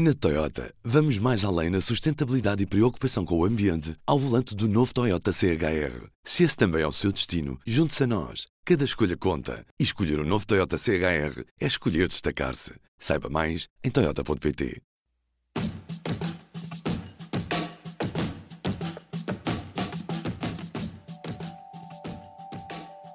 Na Toyota, vamos mais além na sustentabilidade e preocupação com o ambiente ao volante do novo Toyota CHR. Se esse também é o seu destino, junte-se a nós. Cada escolha conta. E escolher o um novo Toyota CHR é escolher destacar-se. Saiba mais em Toyota.pt.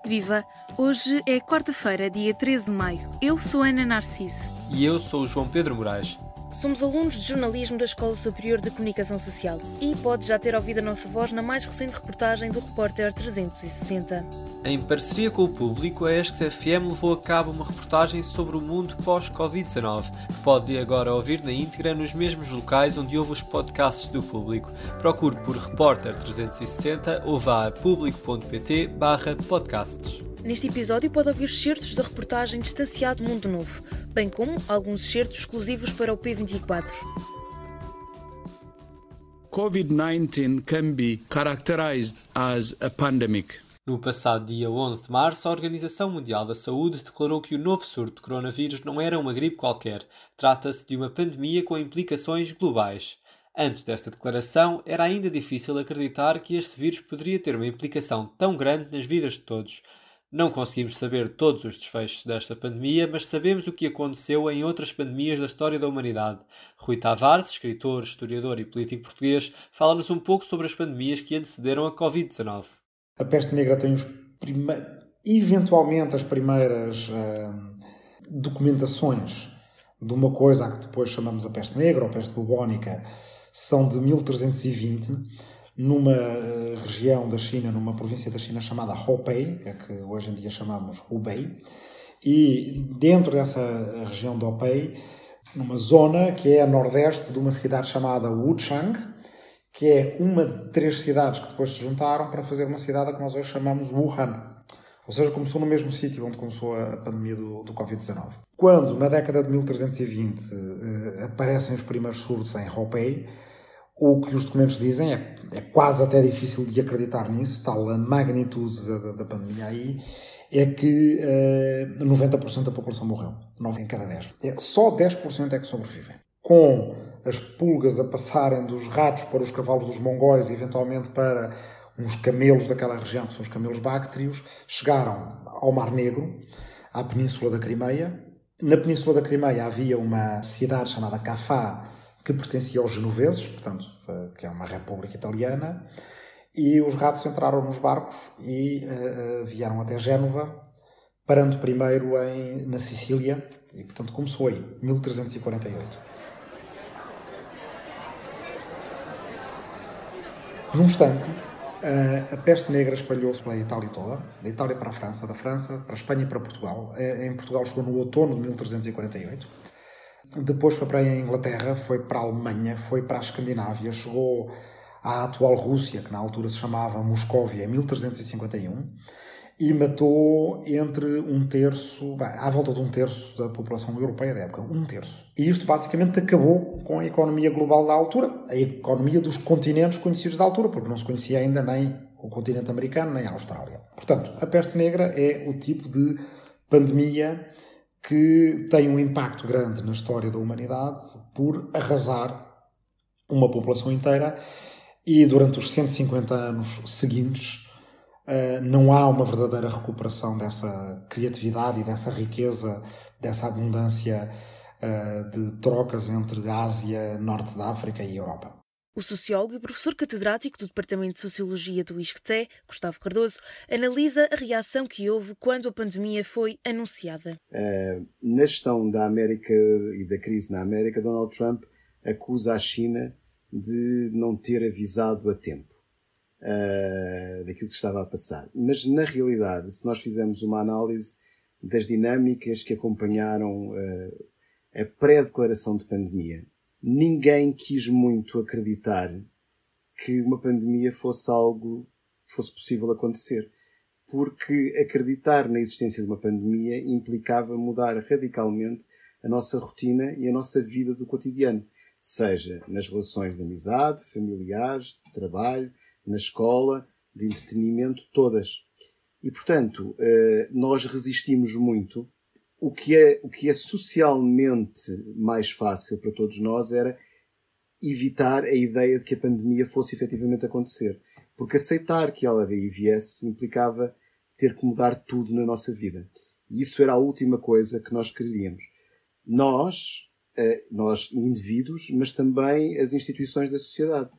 Viva! Hoje é quarta-feira, dia 13 de maio. Eu sou Ana Narciso. E eu sou o João Pedro Moraes. Somos alunos de jornalismo da Escola Superior de Comunicação Social e pode já ter ouvido a nossa voz na mais recente reportagem do Repórter 360. Em parceria com o público, a ESC-FM levou a cabo uma reportagem sobre o mundo pós-Covid-19, que pode agora ouvir na íntegra nos mesmos locais onde houve os podcasts do público. Procure por Repórter 360 ou vá a público.pt podcasts. Neste episódio pode ouvir certos da reportagem Distanciado Mundo Novo, bem como alguns certos exclusivos para o P24. COVID-19 can be characterized as a pandemic. No passado dia 11 de março, a Organização Mundial da Saúde declarou que o novo surto de coronavírus não era uma gripe qualquer. Trata-se de uma pandemia com implicações globais. Antes desta declaração, era ainda difícil acreditar que este vírus poderia ter uma implicação tão grande nas vidas de todos. Não conseguimos saber todos os desfechos desta pandemia, mas sabemos o que aconteceu em outras pandemias da história da humanidade. Rui Tavares, escritor, historiador e político português, fala-nos um pouco sobre as pandemias que antecederam a Covid-19. A peste negra tem os prime... eventualmente as primeiras uh, documentações de uma coisa que depois chamamos a peste negra ou peste bubónica são de 1320 numa eh, região da China, numa província da China chamada Hubei, é que hoje em dia chamamos Hubei, e dentro dessa região de Hubei, numa zona que é a nordeste de uma cidade chamada Wuchang, que é uma de três cidades que depois se juntaram para fazer uma cidade que nós hoje chamamos Wuhan. Ou seja, começou no mesmo sítio onde começou a pandemia do, do Covid-19. Quando, na década de 1320, eh, aparecem os primeiros surtos em Hubei, o que os documentos dizem é, é quase até difícil de acreditar nisso, tal a magnitude da, da pandemia aí, é que uh, eh, 90% da população morreu. 9 em cada 10. É, só 10% é que sobrevivem. Com as pulgas a passarem dos ratos para os cavalos dos mongóis e eventualmente para uns camelos daquela região, que são os camelos báctrios, chegaram ao Mar Negro, à Península da Crimeia. Na Península da Crimeia havia uma cidade chamada Cafá, que pertencia aos genoveses, portanto, eh, que é uma república italiana, e os ratos entraram nos barcos e uh, vieram até Génova, parando primeiro em, na Sicília, e portanto começou aí, 1348. Num instante, a peste negra espalhou-se pela Itália toda, da Itália para a França, da França para a Espanha e para Portugal. Em Portugal chegou no outono de 1348 depois foi para a Inglaterra, foi para a Alemanha, foi para a Escandinávia, chegou à atual Rússia, que na altura se chamava Moscóvia, em 1351, e matou entre um terço, bem, à volta de um terço da população europeia da época, um terço. E isto basicamente acabou com a economia global da altura, a economia dos continentes conhecidos da altura, porque não se conhecia ainda nem o continente americano nem a Austrália. Portanto, a peste negra é o tipo de pandemia que tem um impacto grande na história da humanidade por arrasar uma população inteira e durante os 150 anos seguintes eh, não há uma verdadeira recuperação dessa criatividade e dessa riqueza, dessa abundância eh, de trocas entre Ásia, Norte da África e Europa. O sociólogo e professor catedrático do Departamento de Sociologia do ISCTE, Gustavo Cardoso, analisa a reação que houve quando a pandemia foi anunciada. Uh, na gestão da América e da crise na América, Donald Trump acusa a China de não ter avisado a tempo uh, daquilo que estava a passar. Mas, na realidade, se nós fizermos uma análise das dinâmicas que acompanharam uh, a pré-declaração de pandemia ninguém quis muito acreditar que uma pandemia fosse algo fosse possível acontecer. Porque acreditar na existência de uma pandemia implicava mudar radicalmente a nossa rotina e a nossa vida do cotidiano, seja nas relações de amizade, familiares, de trabalho, na escola, de entretenimento, todas. E, portanto, eh, nós resistimos muito o que é, o que é socialmente mais fácil para todos nós era evitar a ideia de que a pandemia fosse efetivamente acontecer. Porque aceitar que ela viesse implicava ter que mudar tudo na nossa vida. E isso era a última coisa que nós queríamos. Nós, eh, nós indivíduos, mas também as instituições da sociedade.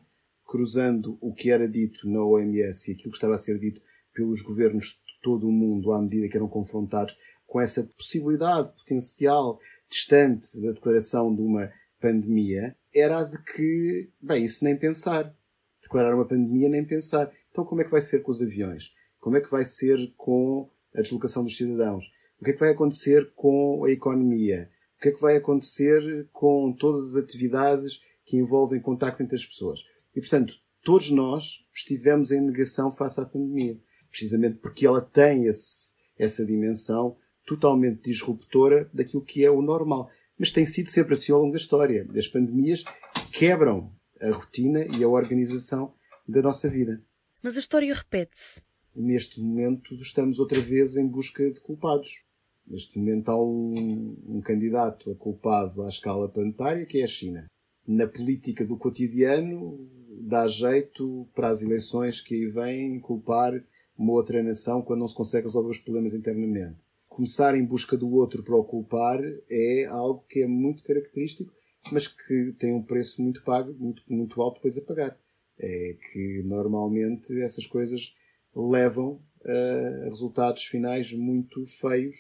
Cruzando o que era dito na OMS e aquilo que estava a ser dito pelos governos de todo o mundo à medida que eram confrontados com essa possibilidade potencial distante da declaração de uma pandemia, era a de que, bem, isso nem pensar. Declarar uma pandemia nem pensar. Então como é que vai ser com os aviões? Como é que vai ser com a deslocação dos cidadãos? O que é que vai acontecer com a economia? O que é que vai acontecer com todas as atividades que envolvem contacto entre as pessoas? E, portanto, todos nós estivemos em negação face à pandemia. Precisamente porque ela tem esse, essa dimensão totalmente disruptora daquilo que é o normal. Mas tem sido sempre assim ao longo da história. As pandemias quebram a rotina e a organização da nossa vida. Mas a história repete-se. Neste momento estamos outra vez em busca de culpados. Neste momento há um, um candidato a culpado à escala planetária, que é a China. Na política do cotidiano, dá jeito para as eleições que aí vêm culpar uma outra nação quando não se consegue resolver os problemas internamente. Começar em busca do outro para o culpar é algo que é muito característico, mas que tem um preço muito pago, muito, muito alto depois a pagar. É que normalmente essas coisas levam a resultados finais muito feios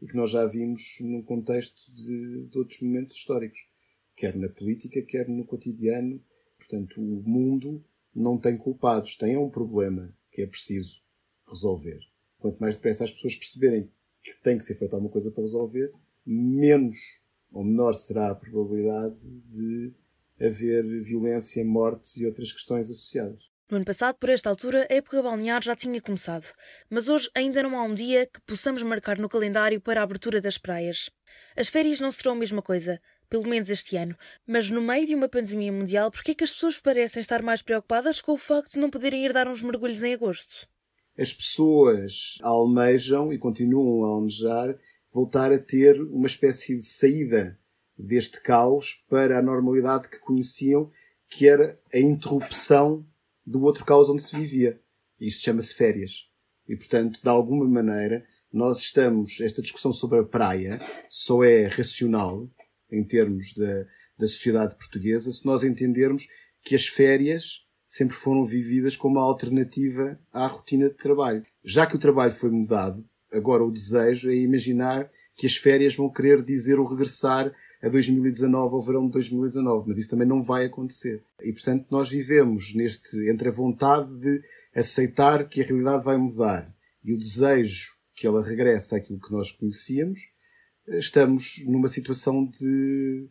e que nós já vimos num contexto de, de outros momentos históricos, quer na política, quer no cotidiano. Portanto, o mundo não tem culpados, tem um problema que é preciso resolver. Quanto mais depressa as pessoas perceberem que tem que ser feita alguma coisa para resolver, menos ou menor será a probabilidade de haver violência, mortes e outras questões associadas. No ano passado, por esta altura, a época balnear já tinha começado, mas hoje ainda não há um dia que possamos marcar no calendário para a abertura das praias. As férias não serão a mesma coisa, pelo menos este ano, mas no meio de uma pandemia mundial, por que é que as pessoas parecem estar mais preocupadas com o facto de não poderem ir dar uns mergulhos em agosto? As pessoas almejam e continuam a almejar voltar a ter uma espécie de saída deste caos para a normalidade que conheciam, que era a interrupção do outro caos onde se vivia. Isto chama-se férias. E, portanto, de alguma maneira, nós estamos. Esta discussão sobre a praia só é racional, em termos da, da sociedade portuguesa, se nós entendermos que as férias sempre foram vividas como uma alternativa à rotina de trabalho. Já que o trabalho foi mudado, agora o desejo é imaginar que as férias vão querer dizer o regressar a 2019 ao verão de 2019, mas isso também não vai acontecer. E portanto nós vivemos neste entre a vontade de aceitar que a realidade vai mudar e o desejo que ela regresse àquilo que nós conhecíamos, estamos numa situação de,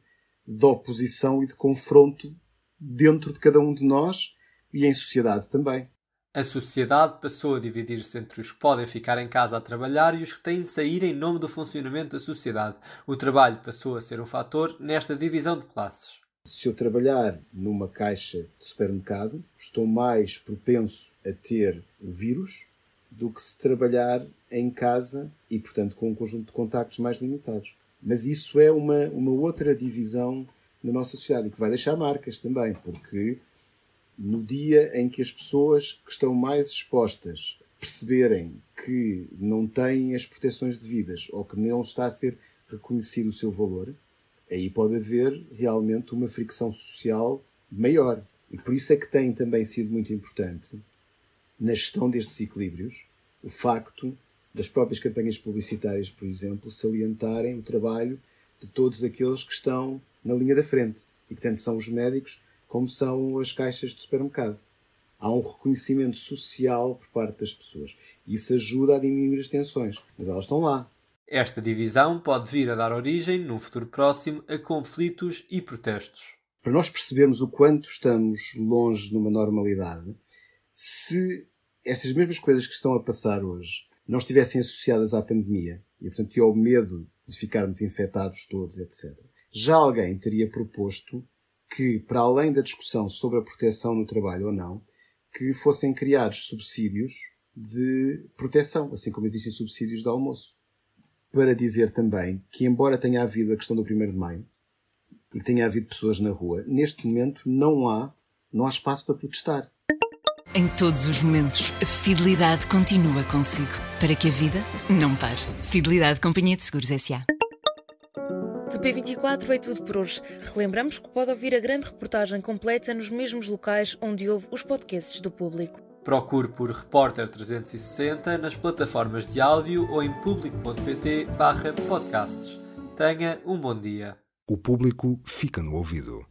de oposição e de confronto dentro de cada um de nós e em sociedade também. A sociedade passou a dividir-se entre os que podem ficar em casa a trabalhar e os que têm de sair em nome do funcionamento da sociedade. O trabalho passou a ser um fator nesta divisão de classes. Se eu trabalhar numa caixa de supermercado, estou mais propenso a ter o vírus do que se trabalhar em casa e, portanto, com um conjunto de contactos mais limitados. Mas isso é uma, uma outra divisão na nossa sociedade e que vai deixar marcas também, porque no dia em que as pessoas que estão mais expostas perceberem que não têm as proteções devidas ou que não está a ser reconhecido o seu valor, aí pode haver realmente uma fricção social maior. E por isso é que tem também sido muito importante, na gestão destes equilíbrios, o facto das próprias campanhas publicitárias, por exemplo, salientarem o trabalho de todos aqueles que estão na linha da frente e que tanto são os médicos como são as caixas de supermercado. Há um reconhecimento social por parte das pessoas. Isso ajuda a diminuir as tensões, mas elas estão lá. Esta divisão pode vir a dar origem, num futuro próximo, a conflitos e protestos. Para nós percebermos o quanto estamos longe de uma normalidade, se estas mesmas coisas que estão a passar hoje não estivessem associadas à pandemia e, portanto, ao medo de ficarmos infectados todos, etc., já alguém teria proposto que, para além da discussão sobre a proteção no trabalho ou não, que fossem criados subsídios de proteção, assim como existem subsídios de almoço. para dizer também que, embora tenha havido a questão do 1 de Maio e tenha havido pessoas na rua, neste momento não há, não há espaço para protestar. Em todos os momentos, a fidelidade continua consigo, para que a vida não pare. Fidelidade Companhia de Seguros S.A. De P24 é tudo por hoje. Relembramos que pode ouvir a grande reportagem completa nos mesmos locais onde houve os podcasts do público. Procure por Repórter 360 nas plataformas de áudio ou em público.pt/podcasts. Tenha um bom dia. O público fica no ouvido.